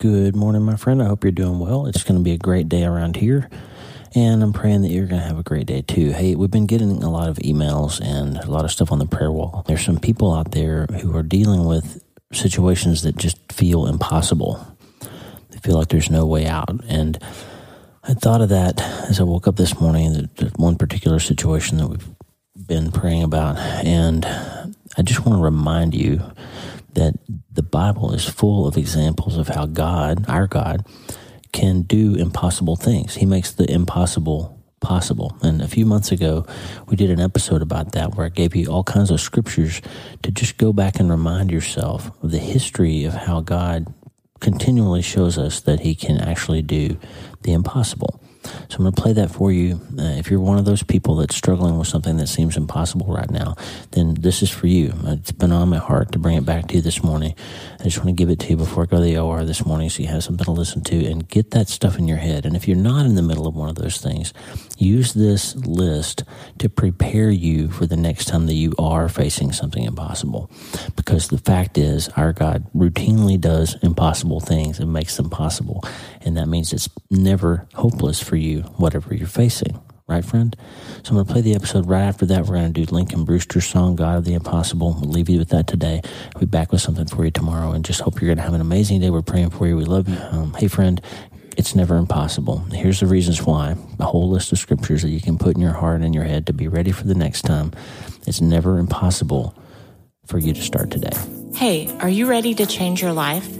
Good morning, my friend. I hope you're doing well. It's going to be a great day around here. And I'm praying that you're going to have a great day too. Hey, we've been getting a lot of emails and a lot of stuff on the prayer wall. There's some people out there who are dealing with situations that just feel impossible. They feel like there's no way out. And I thought of that as I woke up this morning, one particular situation that we've been praying about. And I just want to remind you that the Bible is full of examples of how God, our God, can do impossible things. He makes the impossible possible. And a few months ago, we did an episode about that where I gave you all kinds of scriptures to just go back and remind yourself of the history of how God continually shows us that He can actually do the impossible. So I'm going to play that for you. Uh, if you're one of those people that's struggling with something that seems impossible right now, then this is for you. It's been on my heart to bring it back to you this morning. I just want to give it to you before I go to the OR this morning so you have something to listen to and get that stuff in your head. And if you're not in the middle of one of those things, use this list to prepare you for the next time that you are facing something impossible. Because the fact is, our God routinely does impossible things and makes them possible. And that means it's never hopeless for you, whatever you're facing. Right, friend? So I'm going to play the episode right after that. We're going to do Lincoln Brewster's song, God of the Impossible. We'll leave you with that today. I'll be back with something for you tomorrow and just hope you're going to have an amazing day. We're praying for you. We love you. Um, hey, friend, it's never impossible. Here's the reasons why a whole list of scriptures that you can put in your heart and your head to be ready for the next time. It's never impossible for you to start today. Hey, are you ready to change your life?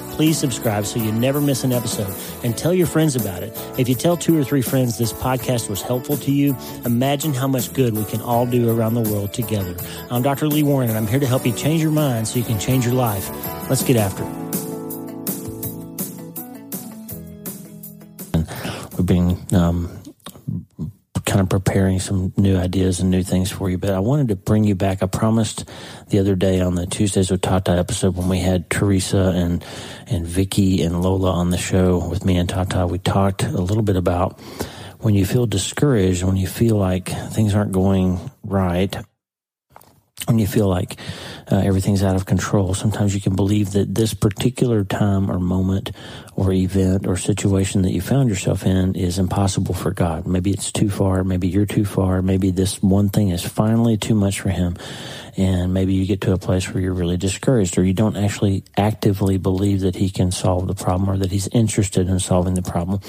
please subscribe so you never miss an episode and tell your friends about it. If you tell two or three friends this podcast was helpful to you, imagine how much good we can all do around the world together. I'm Dr. Lee Warren and I'm here to help you change your mind so you can change your life. Let's get after it. We're being um, kind of preparing some new ideas and new things for you. But I wanted to bring you back. I promised the other day on the Tuesdays with Tata episode when we had Teresa and and Vicky and Lola on the show with me and Tata. We talked a little bit about when you feel discouraged, when you feel like things aren't going right, when you feel like uh, everything's out of control, sometimes you can believe that this particular time or moment or event or situation that you found yourself in is impossible for God. Maybe it's too far. Maybe you're too far. Maybe this one thing is finally too much for Him. And maybe you get to a place where you're really discouraged or you don't actually actively believe that He can solve the problem or that He's interested in solving the problem.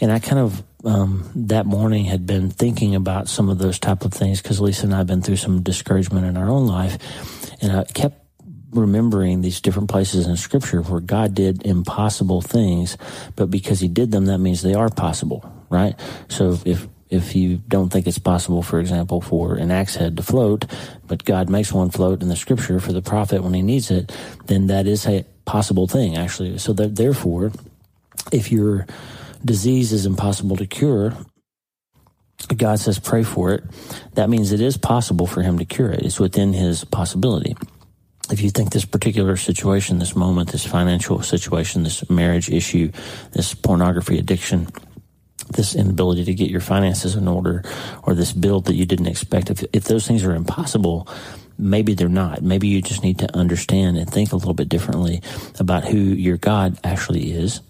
And I kind of um, that morning had been thinking about some of those type of things because Lisa and I have been through some discouragement in our own life, and I kept remembering these different places in Scripture where God did impossible things, but because He did them, that means they are possible, right? So if if you don't think it's possible, for example, for an axe head to float, but God makes one float in the Scripture for the prophet when he needs it, then that is a possible thing, actually. So that therefore, if you're disease is impossible to cure, God says pray for it. That means it is possible for him to cure it. It's within his possibility. If you think this particular situation, this moment, this financial situation, this marriage issue, this pornography addiction, this inability to get your finances in order, or this bill that you didn't expect, if, if those things are impossible, maybe they're not. Maybe you just need to understand and think a little bit differently about who your God actually is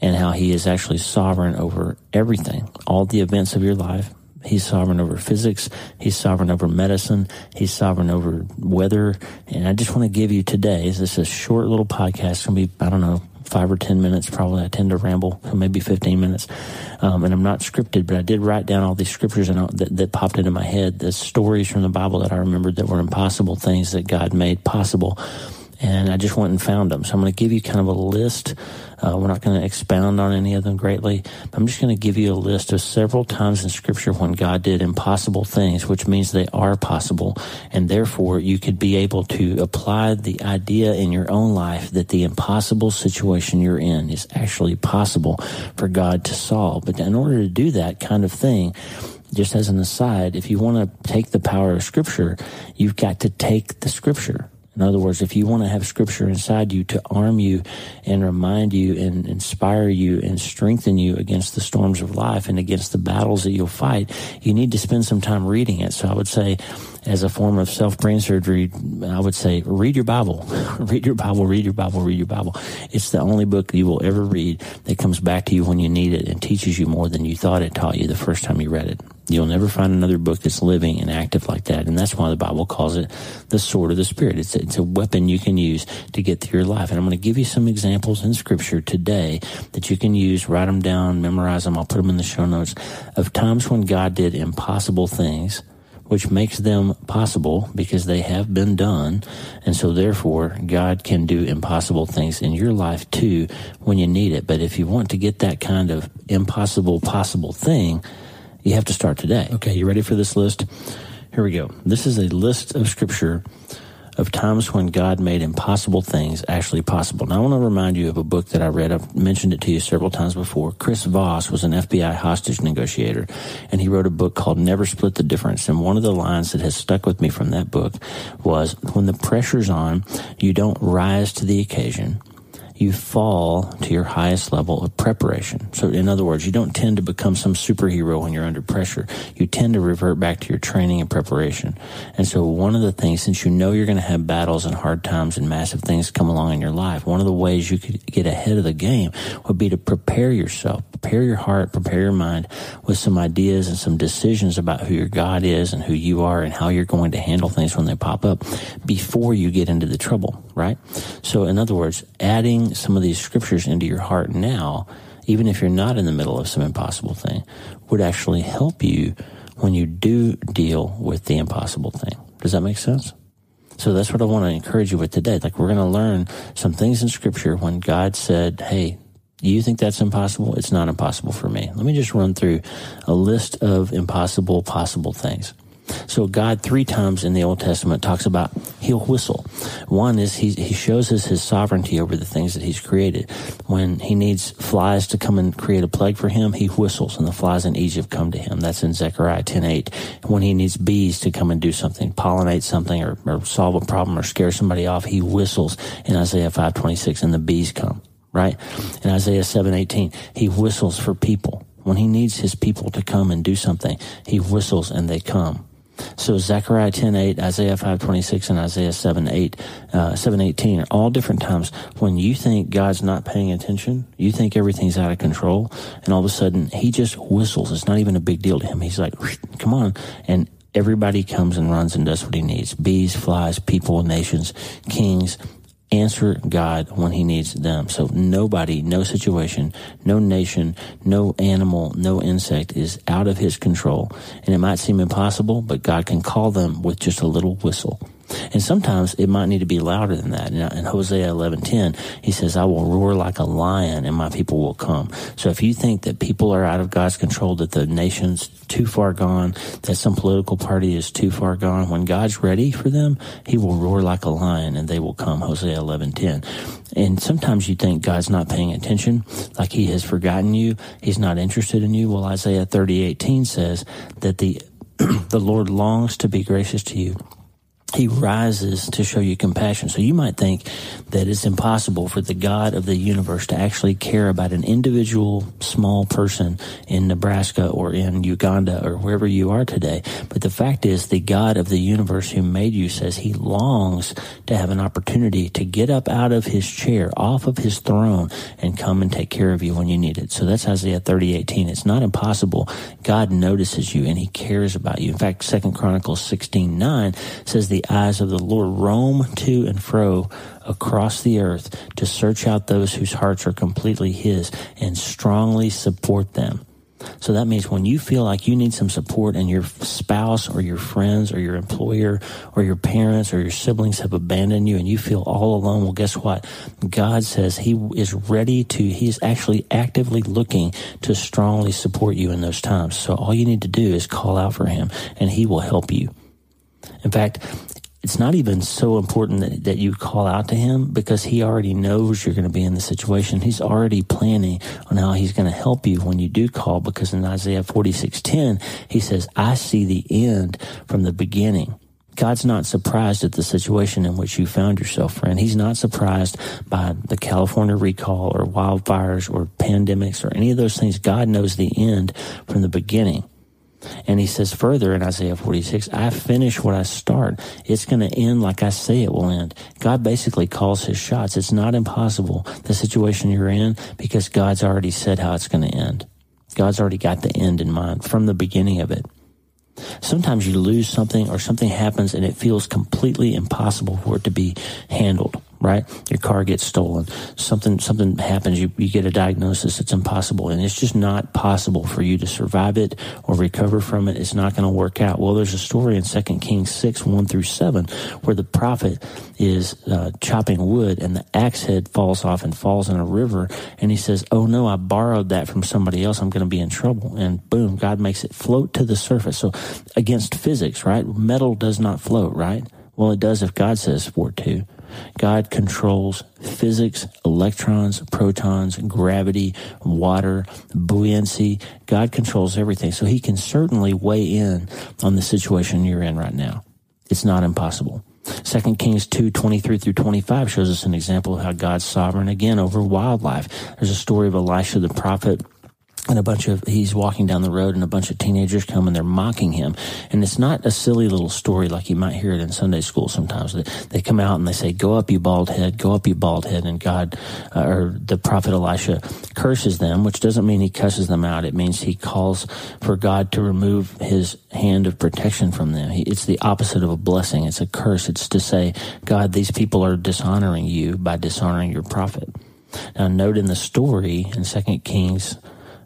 and how he is actually sovereign over everything, all the events of your life. He's sovereign over physics. He's sovereign over medicine. He's sovereign over weather. And I just want to give you today, this is a short little podcast. It's going to be, I don't know, five or 10 minutes, probably. I tend to ramble, maybe 15 minutes. Um, and I'm not scripted, but I did write down all these scriptures and that, that popped into my head, the stories from the Bible that I remembered that were impossible things that God made possible and I just went and found them. So I'm going to give you kind of a list. Uh, we're not going to expound on any of them greatly. I'm just going to give you a list of several times in Scripture when God did impossible things, which means they are possible, and therefore you could be able to apply the idea in your own life that the impossible situation you're in is actually possible for God to solve. But in order to do that kind of thing, just as an aside, if you want to take the power of Scripture, you've got to take the Scripture. In other words, if you want to have scripture inside you to arm you and remind you and inspire you and strengthen you against the storms of life and against the battles that you'll fight, you need to spend some time reading it. So I would say, as a form of self brain surgery, I would say, read your Bible. read your Bible, read your Bible, read your Bible. It's the only book you will ever read that comes back to you when you need it and teaches you more than you thought it taught you the first time you read it. You'll never find another book that's living and active like that. And that's why the Bible calls it the sword of the Spirit. It's a, it's a weapon you can use to get through your life. And I'm going to give you some examples in Scripture today that you can use, write them down, memorize them. I'll put them in the show notes of times when God did impossible things which makes them possible because they have been done. And so therefore, God can do impossible things in your life too when you need it. But if you want to get that kind of impossible possible thing, you have to start today. Okay, you ready for this list? Here we go. This is a list of scripture of times when God made impossible things actually possible. Now, I want to remind you of a book that I read. I've mentioned it to you several times before. Chris Voss was an FBI hostage negotiator, and he wrote a book called Never Split the Difference. And one of the lines that has stuck with me from that book was, when the pressure's on, you don't rise to the occasion you fall to your highest level of preparation. So, in other words, you don't tend to become some superhero when you're under pressure. You tend to revert back to your training and preparation. And so, one of the things, since you know you're going to have battles and hard times and massive things come along in your life, one of the ways you could get ahead of the game would be to prepare yourself, prepare your heart, prepare your mind with some ideas and some decisions about who your God is and who you are and how you're going to handle things when they pop up before you get into the trouble, right? So, in other words, adding some of these scriptures into your heart now, even if you're not in the middle of some impossible thing, would actually help you when you do deal with the impossible thing. Does that make sense? So that's what I want to encourage you with today. Like we're going to learn some things in scripture when God said, Hey, you think that's impossible? It's not impossible for me. Let me just run through a list of impossible possible things. So God three times in the Old Testament talks about he'll whistle. One is he, he shows us his sovereignty over the things that he's created. When he needs flies to come and create a plague for him, he whistles and the flies in Egypt come to him. That's in Zechariah 10:8. When he needs bees to come and do something, pollinate something or, or solve a problem or scare somebody off, he whistles in Isaiah 5:26 and the bees come, right? In Isaiah 7:18, he whistles for people. When he needs his people to come and do something, he whistles and they come. So Zechariah 10, 8, Isaiah 5, 26, and Isaiah 7, 8, uh, 7, 18 are all different times when you think God's not paying attention, you think everything's out of control, and all of a sudden he just whistles. It's not even a big deal to him. He's like, come on. And everybody comes and runs and does what he needs. Bees, flies, people, nations, kings, answer God when he needs them. So nobody, no situation, no nation, no animal, no insect is out of his control. And it might seem impossible, but God can call them with just a little whistle. And sometimes it might need to be louder than that. In Hosea 11:10, he says, "I will roar like a lion, and my people will come." So if you think that people are out of God's control, that the nation's too far gone, that some political party is too far gone, when God's ready for them, He will roar like a lion, and they will come. Hosea 11:10. And sometimes you think God's not paying attention, like He has forgotten you, He's not interested in you. Well, Isaiah 30:18 says that the the Lord longs to be gracious to you he rises to show you compassion. So you might think that it's impossible for the God of the universe to actually care about an individual small person in Nebraska or in Uganda or wherever you are today. But the fact is the God of the universe who made you says he longs to have an opportunity to get up out of his chair, off of his throne and come and take care of you when you need it. So that's Isaiah 30:18. It's not impossible. God notices you and he cares about you. In fact, second Chronicles 16:9 says the the eyes of the Lord roam to and fro across the earth to search out those whose hearts are completely His and strongly support them. So that means when you feel like you need some support and your spouse or your friends or your employer or your parents or your siblings have abandoned you and you feel all alone, well, guess what? God says He is ready to, He's actually actively looking to strongly support you in those times. So all you need to do is call out for Him and He will help you. In fact, it's not even so important that, that you call out to him because he already knows you're going to be in the situation. He's already planning on how he's going to help you when you do call because in Isaiah 46:10 he says, "I see the end from the beginning." God's not surprised at the situation in which you found yourself, friend. He's not surprised by the California recall or wildfires or pandemics or any of those things. God knows the end from the beginning. And he says further in Isaiah 46, I finish what I start. It's going to end like I say it will end. God basically calls his shots. It's not impossible, the situation you're in, because God's already said how it's going to end. God's already got the end in mind from the beginning of it. Sometimes you lose something or something happens and it feels completely impossible for it to be handled right? Your car gets stolen. Something, something happens. You, you get a diagnosis. It's impossible. And it's just not possible for you to survive it or recover from it. It's not going to work out. Well, there's a story in 2 Kings 6, 1 through 7, where the prophet is uh, chopping wood and the axe head falls off and falls in a river. And he says, Oh no, I borrowed that from somebody else. I'm going to be in trouble. And boom, God makes it float to the surface. So against physics, right? Metal does not float, right? Well, it does if God says for it to. God controls physics, electrons, protons, gravity, water, buoyancy. God controls everything. So he can certainly weigh in on the situation you're in right now. It's not impossible. 2 Kings 2, 23 through 25 shows us an example of how God's sovereign again over wildlife. There's a story of Elisha the prophet and a bunch of he's walking down the road and a bunch of teenagers come and they're mocking him. And it's not a silly little story like you might hear it in sunday school sometimes. They, they come out and they say go up you bald head go up you bald head. And god uh, or the prophet elisha curses them which doesn't mean he cusses them out. It means he calls for god to remove his hand of protection from them. He, it's the opposite of a blessing. It's a curse. It's to say god these people are dishonoring you by dishonoring your prophet. Now note in the story in second kings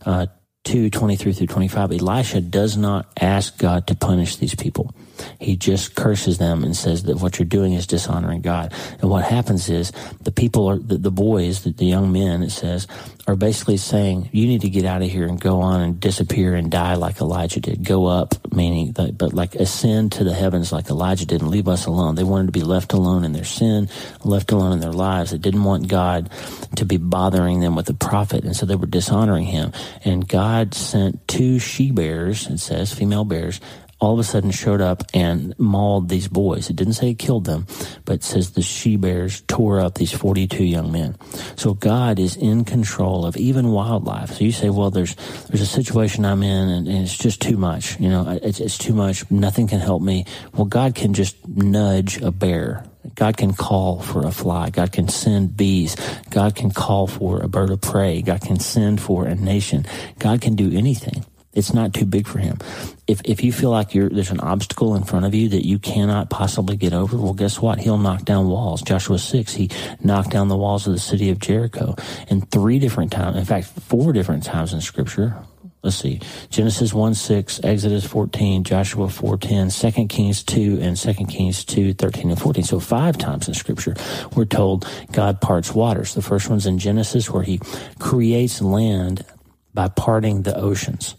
uh, 2 23 through 25, Elisha does not ask God to punish these people. He just curses them and says that what you're doing is dishonoring God. And what happens is the people are, the, the boys, the, the young men, it says, are basically saying, you need to get out of here and go on and disappear and die like Elijah did. Go up, meaning, but like ascend to the heavens like Elijah did and leave us alone. They wanted to be left alone in their sin, left alone in their lives. They didn't want God to be bothering them with the prophet. And so they were dishonoring him. And God sent two she bears, it says, female bears, all of a sudden showed up and mauled these boys. It didn't say it killed them, but says the she bears tore up these 42 young men. So God is in control of even wildlife. So you say, well, there's, there's a situation I'm in and, and it's just too much. You know, it's, it's too much. Nothing can help me. Well, God can just nudge a bear God can call for a fly. God can send bees. God can call for a bird of prey. God can send for a nation. God can do anything. It's not too big for him. If if you feel like you're there's an obstacle in front of you that you cannot possibly get over, well, guess what? He'll knock down walls. Joshua six, he knocked down the walls of the city of Jericho, and three different times, in fact, four different times in Scripture. Let's see, Genesis 1 6, Exodus 14, Joshua 4 10, 2 Kings 2, and 2 Kings 2 13 and 14. So five times in Scripture, we're told God parts waters. The first one's in Genesis where he creates land by parting the oceans.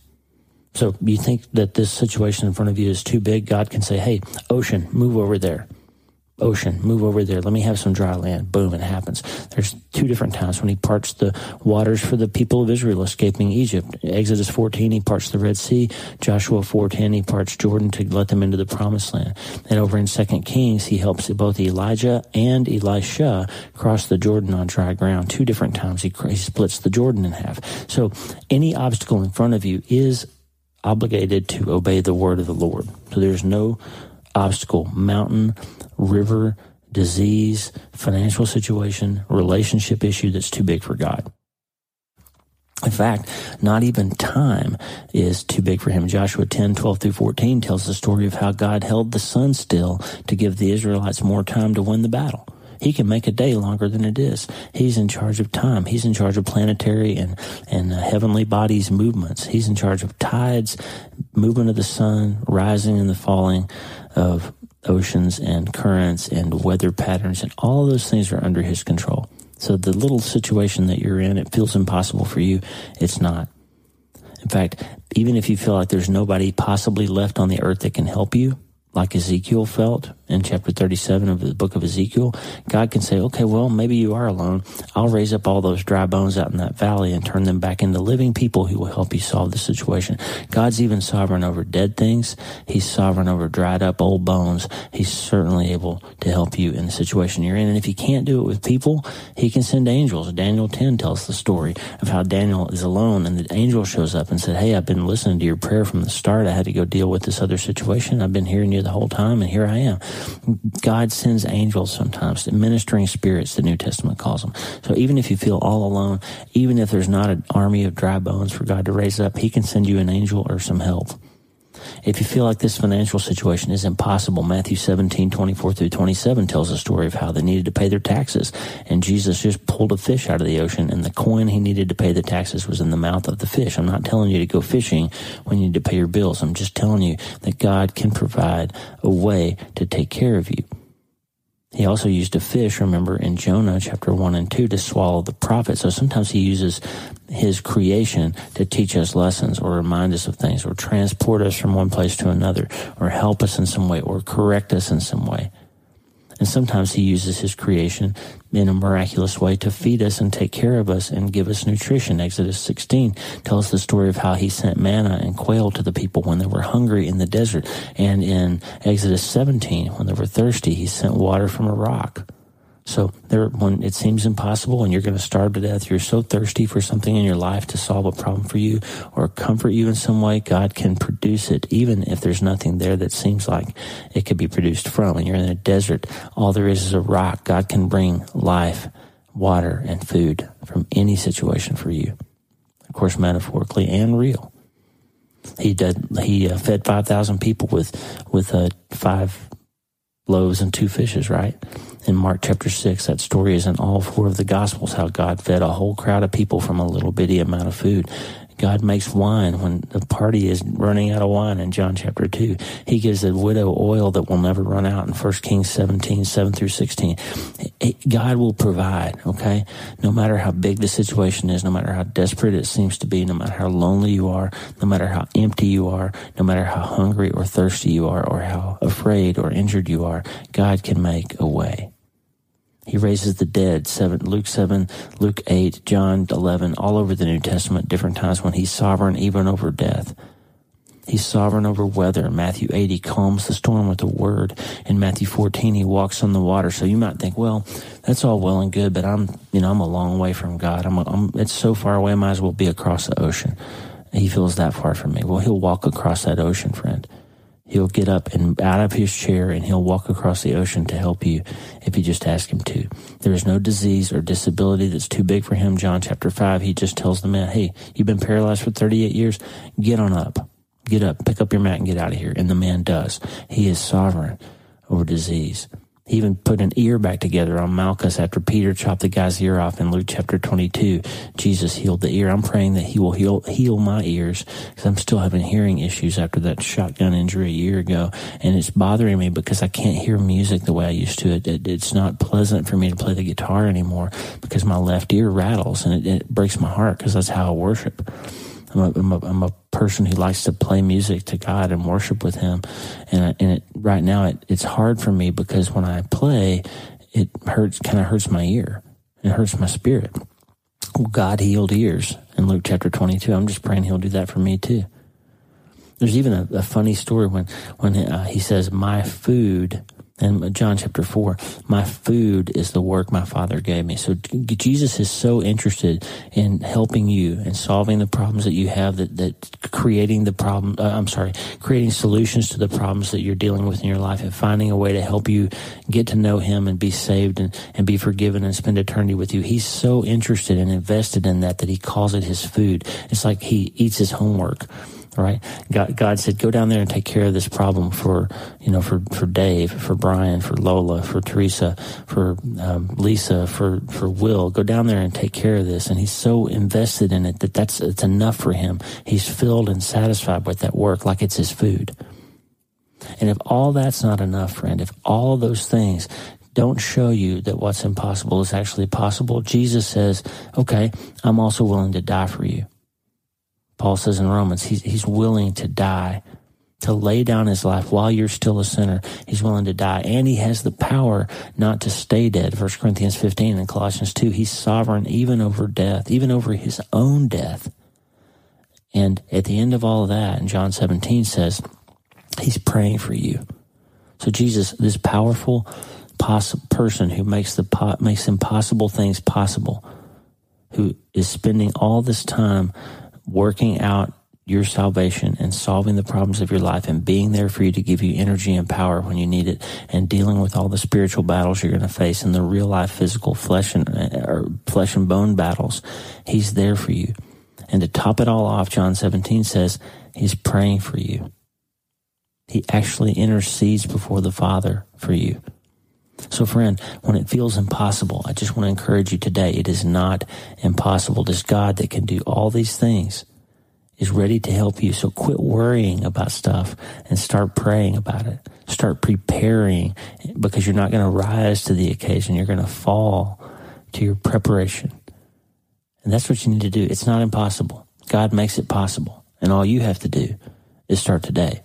So you think that this situation in front of you is too big? God can say, hey, ocean, move over there. Ocean, move over there. Let me have some dry land. Boom, it happens. There's two different times when he parts the waters for the people of Israel escaping Egypt. Exodus 14, he parts the Red Sea. Joshua 4.10, he parts Jordan to let them into the promised land. And over in 2 Kings, he helps both Elijah and Elisha cross the Jordan on dry ground. Two different times he, he splits the Jordan in half. So any obstacle in front of you is obligated to obey the word of the Lord. So there's no obstacle, mountain, river, disease, financial situation, relationship issue that's too big for God. In fact, not even time is too big for him. Joshua 10, 12 through 14 tells the story of how God held the sun still to give the Israelites more time to win the battle. He can make a day longer than it is. He's in charge of time. He's in charge of planetary and, and uh, heavenly bodies movements. He's in charge of tides, movement of the sun, rising and the falling of oceans and currents and weather patterns and all those things are under his control. So the little situation that you're in, it feels impossible for you. It's not. In fact, even if you feel like there's nobody possibly left on the earth that can help you, like Ezekiel felt in chapter 37 of the book of Ezekiel, God can say, okay, well, maybe you are alone. I'll raise up all those dry bones out in that valley and turn them back into living people who will help you solve the situation. God's even sovereign over dead things. He's sovereign over dried up old bones. He's certainly able to help you in the situation you're in. And if he can't do it with people, he can send angels. Daniel 10 tells the story of how Daniel is alone and the angel shows up and said, Hey, I've been listening to your prayer from the start. I had to go deal with this other situation. I've been hearing you the whole time, and here I am. God sends angels sometimes, ministering spirits, the New Testament calls them. So even if you feel all alone, even if there's not an army of dry bones for God to raise up, He can send you an angel or some help. If you feel like this financial situation is impossible, Matthew 17, 24 through 27 tells a story of how they needed to pay their taxes. And Jesus just pulled a fish out of the ocean and the coin he needed to pay the taxes was in the mouth of the fish. I'm not telling you to go fishing when you need to pay your bills. I'm just telling you that God can provide a way to take care of you. He also used a fish, remember, in Jonah chapter 1 and 2 to swallow the prophet. So sometimes he uses his creation to teach us lessons or remind us of things or transport us from one place to another or help us in some way or correct us in some way. And sometimes he uses his creation in a miraculous way to feed us and take care of us and give us nutrition. Exodus 16 tells the story of how he sent manna and quail to the people when they were hungry in the desert. And in Exodus 17, when they were thirsty, he sent water from a rock. So there, when it seems impossible and you're going to starve to death, you're so thirsty for something in your life to solve a problem for you or comfort you in some way, God can produce it even if there's nothing there that seems like it could be produced from. And you're in a desert, all there is is a rock. God can bring life, water, and food from any situation for you. Of course, metaphorically and real. He did. He uh, fed five thousand people with with uh, five loaves and two fishes, right? In Mark chapter 6, that story is in all four of the Gospels how God fed a whole crowd of people from a little bitty amount of food. God makes wine when the party is running out of wine in John chapter 2. He gives the widow oil that will never run out in 1 Kings 17, 7 through 16. God will provide, okay? No matter how big the situation is, no matter how desperate it seems to be, no matter how lonely you are, no matter how empty you are, no matter how hungry or thirsty you are, or how afraid or injured you are, God can make a way. He raises the dead. Seven, Luke 7, Luke 8, John 11, all over the New Testament, different times when he's sovereign even over death. He's sovereign over weather. Matthew 8, he calms the storm with a word. In Matthew 14, he walks on the water. So you might think, well, that's all well and good, but I'm, you know, I'm a long way from God. I'm, a, I'm it's so far away, I might as well be across the ocean. He feels that far from me. Well, he'll walk across that ocean, friend. He'll get up and out of his chair and he'll walk across the ocean to help you if you just ask him to. There is no disease or disability that's too big for him. John chapter 5, he just tells the man, Hey, you've been paralyzed for 38 years. Get on up. Get up. Pick up your mat and get out of here. And the man does. He is sovereign over disease. He even put an ear back together on Malchus after Peter chopped the guy's ear off in Luke chapter 22. Jesus healed the ear. I'm praying that he will heal, heal my ears because I'm still having hearing issues after that shotgun injury a year ago. And it's bothering me because I can't hear music the way I used to. It, it, it's not pleasant for me to play the guitar anymore because my left ear rattles and it, it breaks my heart because that's how I worship. I'm a, I'm, a, I'm a person who likes to play music to God and worship with Him. And, and it, right now it, it's hard for me because when I play, it hurts, kind of hurts my ear. It hurts my spirit. Well, God healed ears in Luke chapter 22. I'm just praying He'll do that for me too. There's even a, a funny story when, when uh, he says, my food And John chapter 4, my food is the work my Father gave me. So Jesus is so interested in helping you and solving the problems that you have, that, that creating the problem, uh, I'm sorry, creating solutions to the problems that you're dealing with in your life and finding a way to help you get to know Him and be saved and, and be forgiven and spend eternity with you. He's so interested and invested in that that He calls it His food. It's like He eats His homework right? God, God said, go down there and take care of this problem for, you know, for, for Dave, for Brian, for Lola, for Teresa, for um, Lisa, for, for Will. Go down there and take care of this. And he's so invested in it that that's, it's enough for him. He's filled and satisfied with that work like it's his food. And if all that's not enough, friend, if all those things don't show you that what's impossible is actually possible, Jesus says, okay, I'm also willing to die for you. Paul says in Romans, he's, he's willing to die, to lay down his life while you're still a sinner. He's willing to die. And he has the power not to stay dead. 1 Corinthians 15 and Colossians 2, he's sovereign even over death, even over his own death. And at the end of all of that, and John 17 says, he's praying for you. So Jesus, this powerful poss- person who makes the po- makes impossible things possible, who is spending all this time working out your salvation and solving the problems of your life and being there for you to give you energy and power when you need it and dealing with all the spiritual battles you're going to face and the real life physical flesh and uh, or flesh and bone battles he's there for you. And to top it all off john 17 says he's praying for you. He actually intercedes before the father for you so, friend, when it feels impossible, I just want to encourage you today. It is not impossible. This God that can do all these things is ready to help you. So quit worrying about stuff and start praying about it. Start preparing because you're not going to rise to the occasion. You're going to fall to your preparation. And that's what you need to do. It's not impossible. God makes it possible. And all you have to do is start today.